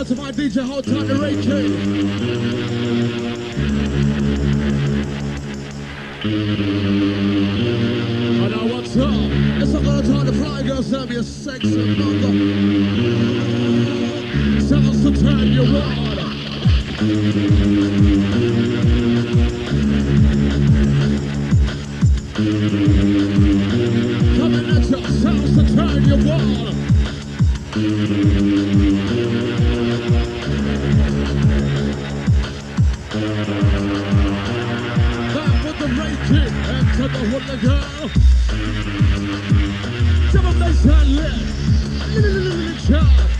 To my DJ the. I know what's up. It's not gonna time to fly, girl. Send me a sexy mother. Sounds to turn you on. Coming at you, sounds to turn you on. Back with the rating and to live. Little. I'm a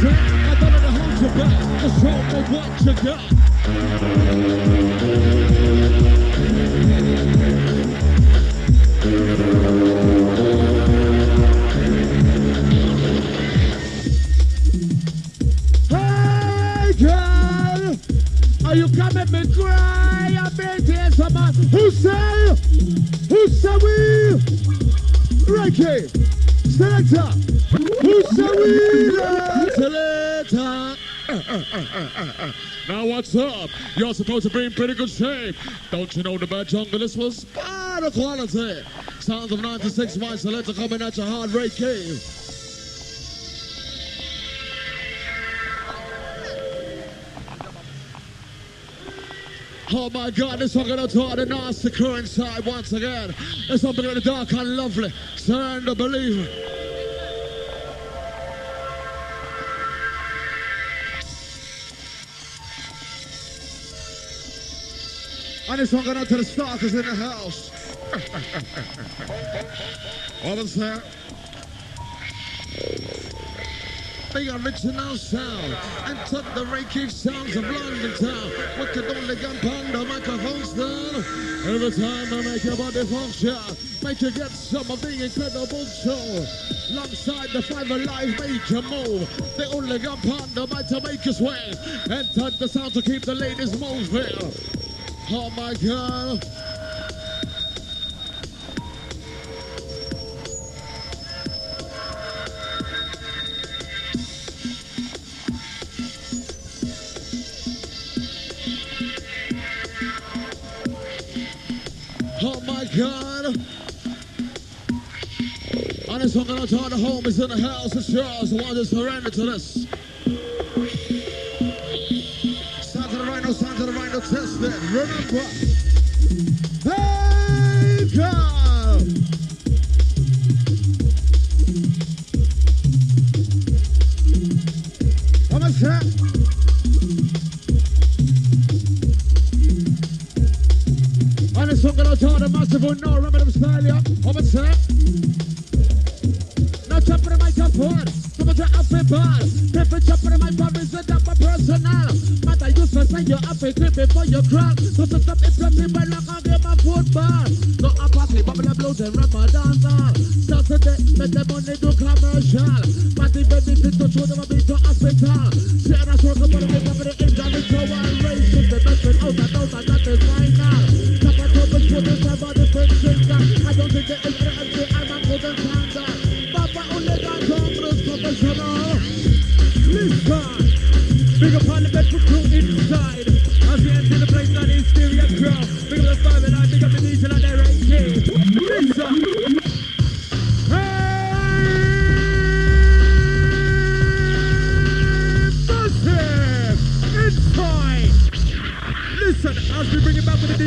say, I don't know hold. Hey, girl. Are you coming me cry? Been here someone who say, who say we? Ricky, selector, Now what's up? You're supposed to be in pretty good shape. Don't you know the bad junglist was of quality? Sounds of 96 my selector coming at your hard rate cave. Oh my God, this talk the nasty crew inside once again. There's something in the dark and lovely. The believer. And this one going out to the stalkers in the house. What is that? Big original sound and took the Reiki sounds of London town. What could only gun pound the microphones down? Every time I make your body function, make you get some of the incredible show. Alongside the five alive, make you move. The only gun pound the mic to make you swing. And touch the sound to keep the ladies moving. Oh my God. Oh my God. And this one gonna turn the homies in the house. It's yours. I want to surrender to this. Right, no test Hey, God. Come on, sir. And this one gonna turn the massive one. No, remember them style, yeah? Come on, sir. Now jump in the microphone. Come on, your happy ball. People jump in the microphone. Is up a personal? But to say you're happy clip before you crack. So to stop it, it, but like I give a football. No, I'm party, bubble the blues and Ramadan. Saturday, make the money do commercial. But the baby fit to show them a bit to hospital.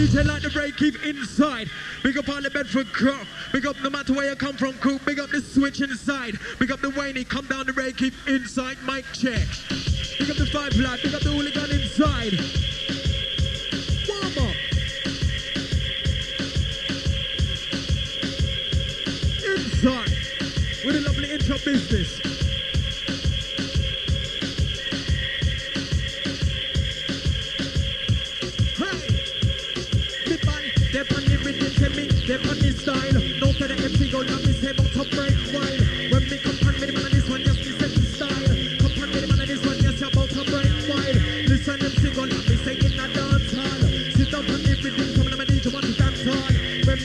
DJ like the break, keep inside. Big up all the Bedford crew. Big up no matter where you come from, crew. Big up the switch inside. Big up the Wayne, come down the break, keep inside. Mic check. Big up the five flat. Big up the hooligan inside. Inside. With a lovely intro business.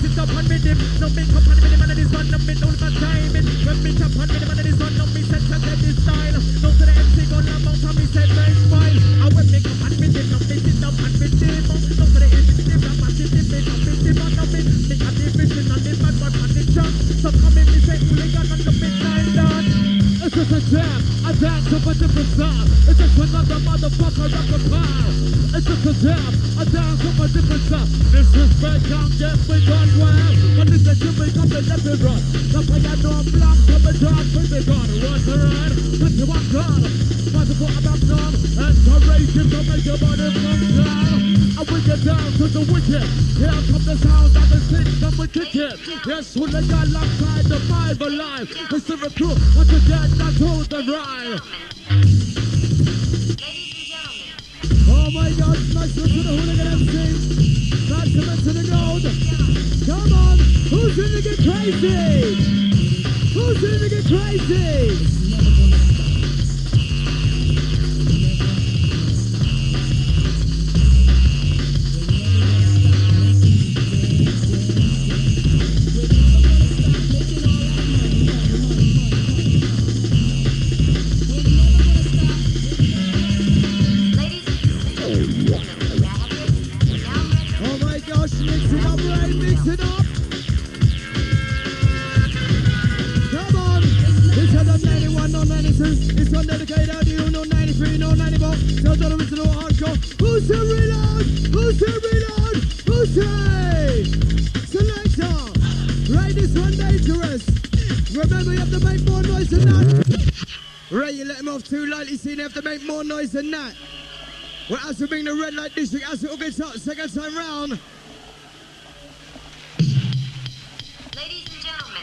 this up on No me come on man this one No me know my timing When me come on man this one No me sense and this style No to the MC go now Mount on me said nice smile I will make come on me No me sit down on me dip No to the MC dip No me dip Me come me on me Me and the vision on the bad one on the chunk So come in me say got on the midnight dance It's just a jam I adapt of a different style. It's just another motherfucker that pile. It's just a jam, a dance of a different style. Disrespect, I'm getting done well. But this is Jimmy comes and left and run. The piano block from the dark, from the garden. What's the right? Cause you are gone. Possible about none. And courageous to make your body come down. I bring it down to the wicked. Here come the sound of the sin, I'm a kitchen. Yes, when they got locked by the five alive. It's the recruit, the again, I told the rhyme. Oh my god, Nice to the hooligan MC. Smash him into the gold. Come on, who's gonna get crazy? Who's gonna get crazy? make more noise than that. Well, as we bring the red light district, as it all gets up, second time round. Ladies and gentlemen.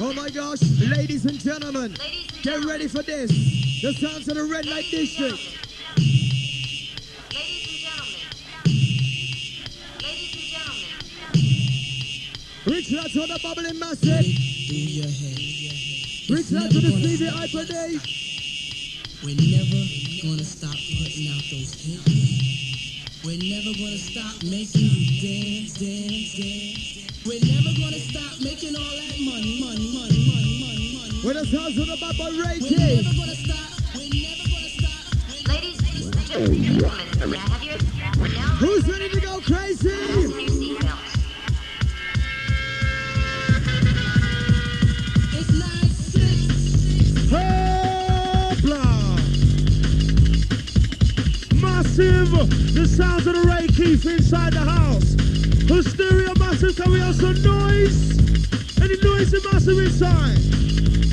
Oh my gosh, ladies and gentlemen. Ladies and gentlemen. Get ready for this. The sounds of the red light district. Reach out to the bubbling massive. Reach out to the Stevie Hyper D. We're never gonna stop putting out those hits. We're never gonna stop making you dance, dance, dance. We're never gonna stop making all that money, money, money, money, money, money. We're the house of the bubble right We're never gonna stop. We're never gonna stop. Ladies, just, just a minute. Can I have your... Who's ready to go crazy? The sounds of the Ray Keith inside the house. Hysteria massive, can we have some noise? Any noise in massive inside?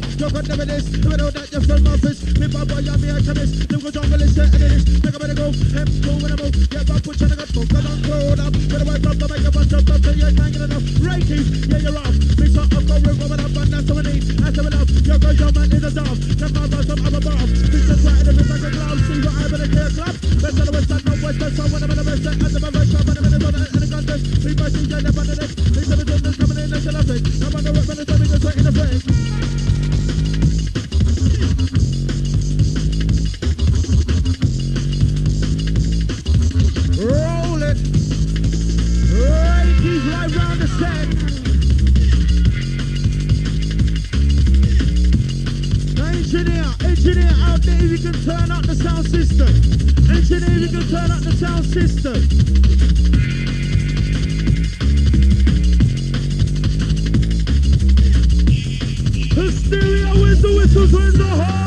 soul. You got never this, never know that you fell my fist. Me bad boy, I'm a chemist. You go jungle, it's the edit. Make a better go. Him, go when I'm out. Get back, put your nigga, fuck, I'm up. Get away from the make I'm jumped up till you enough. Yeah, you're off. Mix up, I'm going, rubbing up, and that's what I need. That's what I'm, you go, your man is a dog. Then my rust up, I'm a bomb. This is right, like a. See what I'm in a clear club. Best of the west, not west, that's how when I'm of the west, and I'm a rush, I'm of the middle, and a contest. We must see, get up on the next. These are the judges coming in, they should have it. I'm on the work, when it's time, it's right in the face. Engineer, you can turn up the sound system. Engineer, you can turn up the sound system. Hysteria with the whistles in the hall.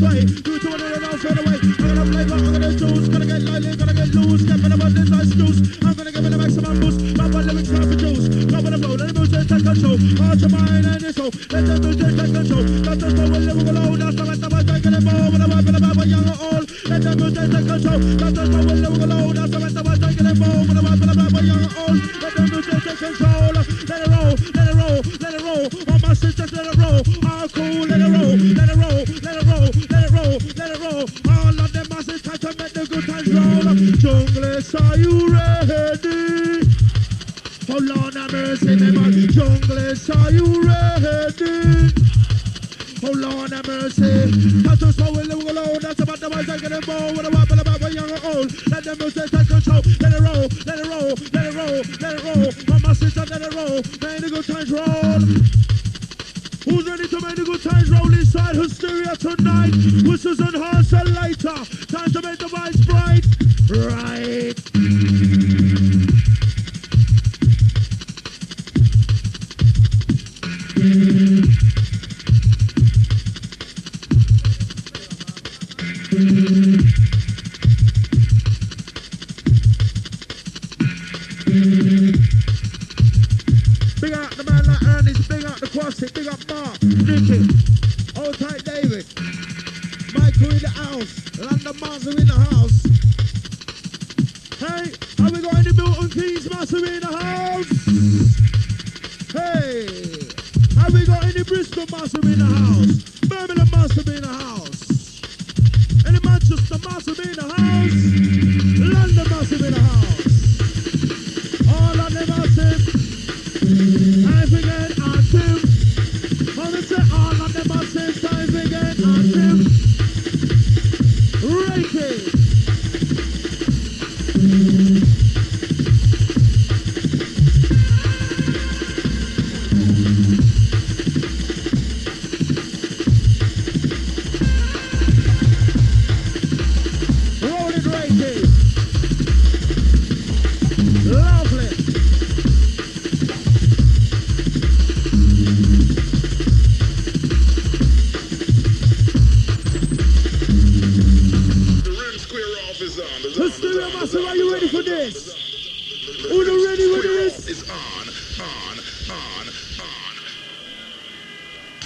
Way, Do two and around, fade away. I'm gonna play, but I'm gonna choose. Gonna get lightly, gonna get loose. Stepping about this ice juice. I'm gonna give it a maximum boost. My one lyrics can't produce. Top on the flow, let the music take control. Heart, mind and soul. Let the music take control. That's living below. The rest of us. When I'm rapping about young or old. Let the music take control. Living below. When I'm rapping about young or old. Let the music take control. Let it roll, let it roll, let it roll. All my sisters, let it roll. All cool, let it roll, let it roll, let it roll. junglers, are you ready? Oh Lord have mercy, remember man. junglers, are you ready? Oh Lord have mercy. Touch us all, we'll go low. That's about the ones that get involved. What about the about young or old? Let them lose their control. Let it roll, let it roll, let it roll, let it roll. From my sister, let it roll. Man, the good times roll. Who's ready to make the good times roll inside hysteria tonight? Whistles and hearts are lighter. Time to make the vibes bright right. got any Bristol massive in the house? Birmingham massive in the house? Any Manchester massive in the house? London massive in the house? Massive, are you ready for this? Who's ready with this? Is on, on, on, on.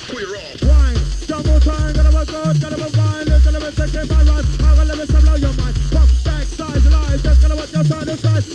Queer all. Wine, double time, gotta work out, gonna work violent, gotta work second by right. I'm gonna let me blow your mind. Pop, back, size, lies, just gonna watch your side to side.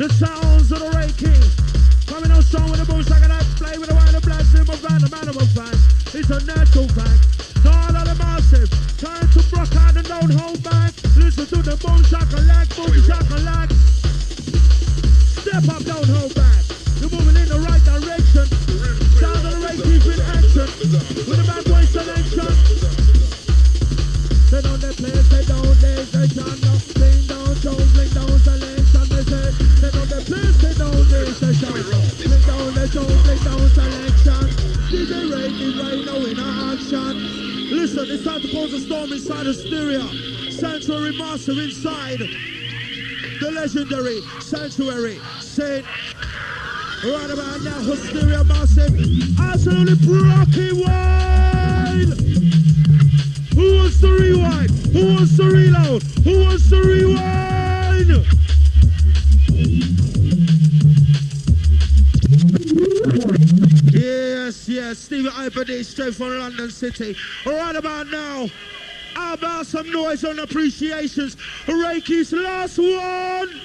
The sounds of the Ray Coming on strong with the boots like an axe play with a wine of blessing. But round the man of a fact, it's a natural fact. All of the massive, turn to block out the known hold back. Listen to the boom shakalak, boom shakalak. Inside stereo. Sanctuary Master inside. The legendary Sanctuary Saint. Right about now, Hysteria Massive. Absolutely brocky wide. Who wants to rewind? Who wants to reload? Who wants to rewind? Yes, yes, Stevie Hyper D straight from London City. Right about now, how about some noise on appreciations? Reiki's last one.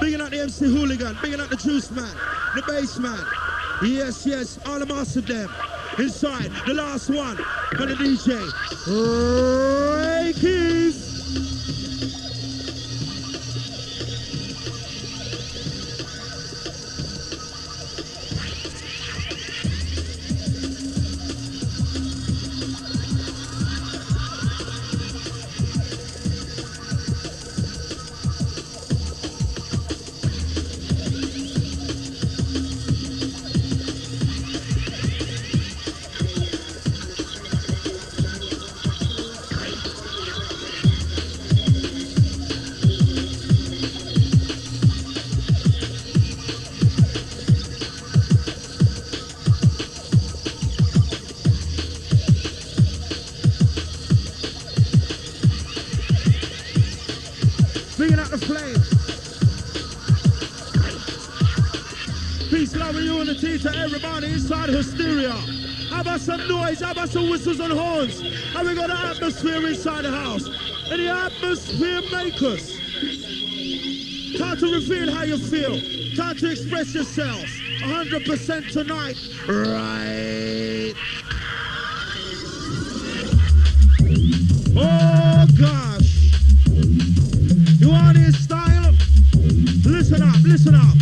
Bigging up the MC Hooligan, bigging up the Juice Man, the Bass Man. Yes, yes, all the mass of them. Inside, the last one, for the DJ. Keys. Everybody inside Hysteria. How about some noise? How about some whistles and horns? How we got an atmosphere inside the house? And the atmosphere makers. Time to reveal how you feel. Time to express yourselves. 100% tonight. Right. Oh gosh. You want this style? Listen up, listen up.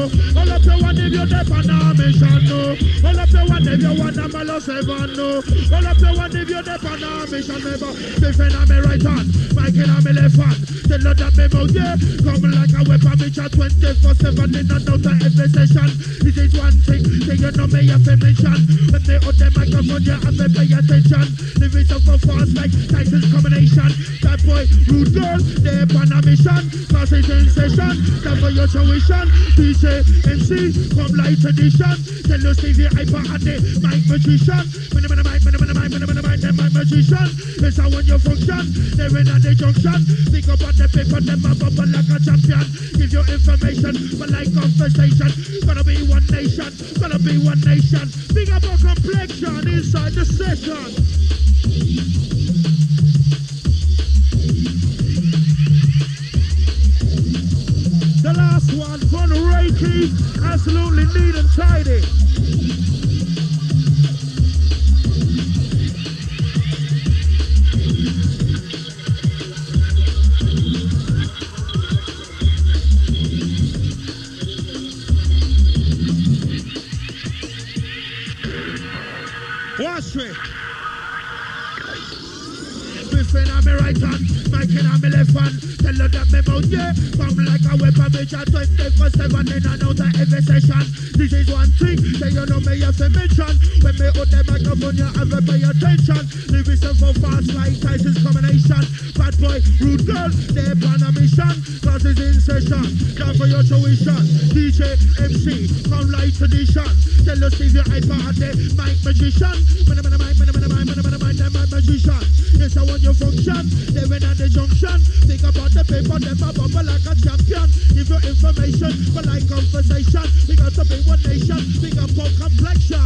no. All of you want if you dep on a mission no. All of you want if you want a mellow seven no. All of you want if you dep on a mission never. Defend on me right hand, my kill on me left hand. The Lord of me mouth yeah, come like a weapon. Me chat 24/7 in and out of every session. This is one thing, say you know me have to mention. When they hold the microphone, you have to pay attention. Lyrics up for fast like Tyson's combination. That boy, rude girl, they're on a mission. Is in session, time for your tuition. DJ, MC, come like tradition. Tell you Stevie Hyper and the mic magician. I'm in the mic, when I'm in the mic, them mic magician. It's how when you function, they're in at the junction. Think about the paper, them a bubble like a champion. Give you information, but like conversation. Gonna be one nation, gonna be one nation. Up our complexion inside the session. The last one from Reiki, absolutely neat and tidy. Watch me. Biffin on my right hand, Mike in on my left hand. Tell her that me bout yeah, bomb like a weapon, bitch. I 24 seven in and out of every session. This is one thing Say you know me have to mention. When me out the microphone, you have to pay attention. Lyrics are for fast like Tyson's combination. Bad boy, rude girl, they on a mission. Cause it's in session, down for your tuition. DJ, MC, come light tradition. Tell us if your eyes are the mic magician. When I'm in the mic, when I'm in the mic, when I'm in the mic, I'm magician. Yes, I want your function. They went at the junction. Think about the paper, them a bubble like a champion. Give you information, but like conversation. We got to be one nation. Big up for complexion.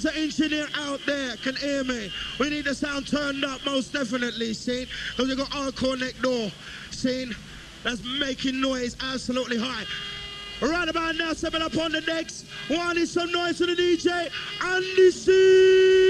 There's an engineer out there can hear me, we need the sound turned up most definitely, see? Because we got Encore next door, see? That's making noise absolutely high. Right about now, stepping up on the decks. One is some noise to the DJ, Andy C.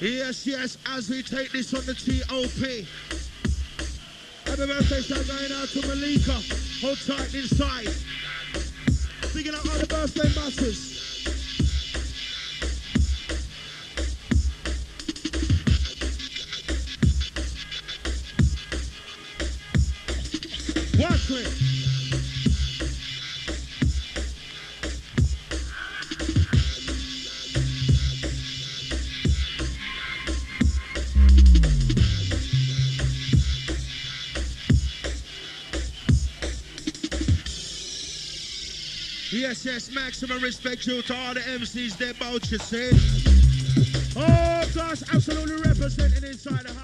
yes, yes, as we take this on the TOP. Happy birthday shout going out to Malika. Hold tight inside. Speaking up all the birthday masses. Yes, yes, maximum respect to all the MCs that bout you, see? Oh, gosh, absolutely representing inside the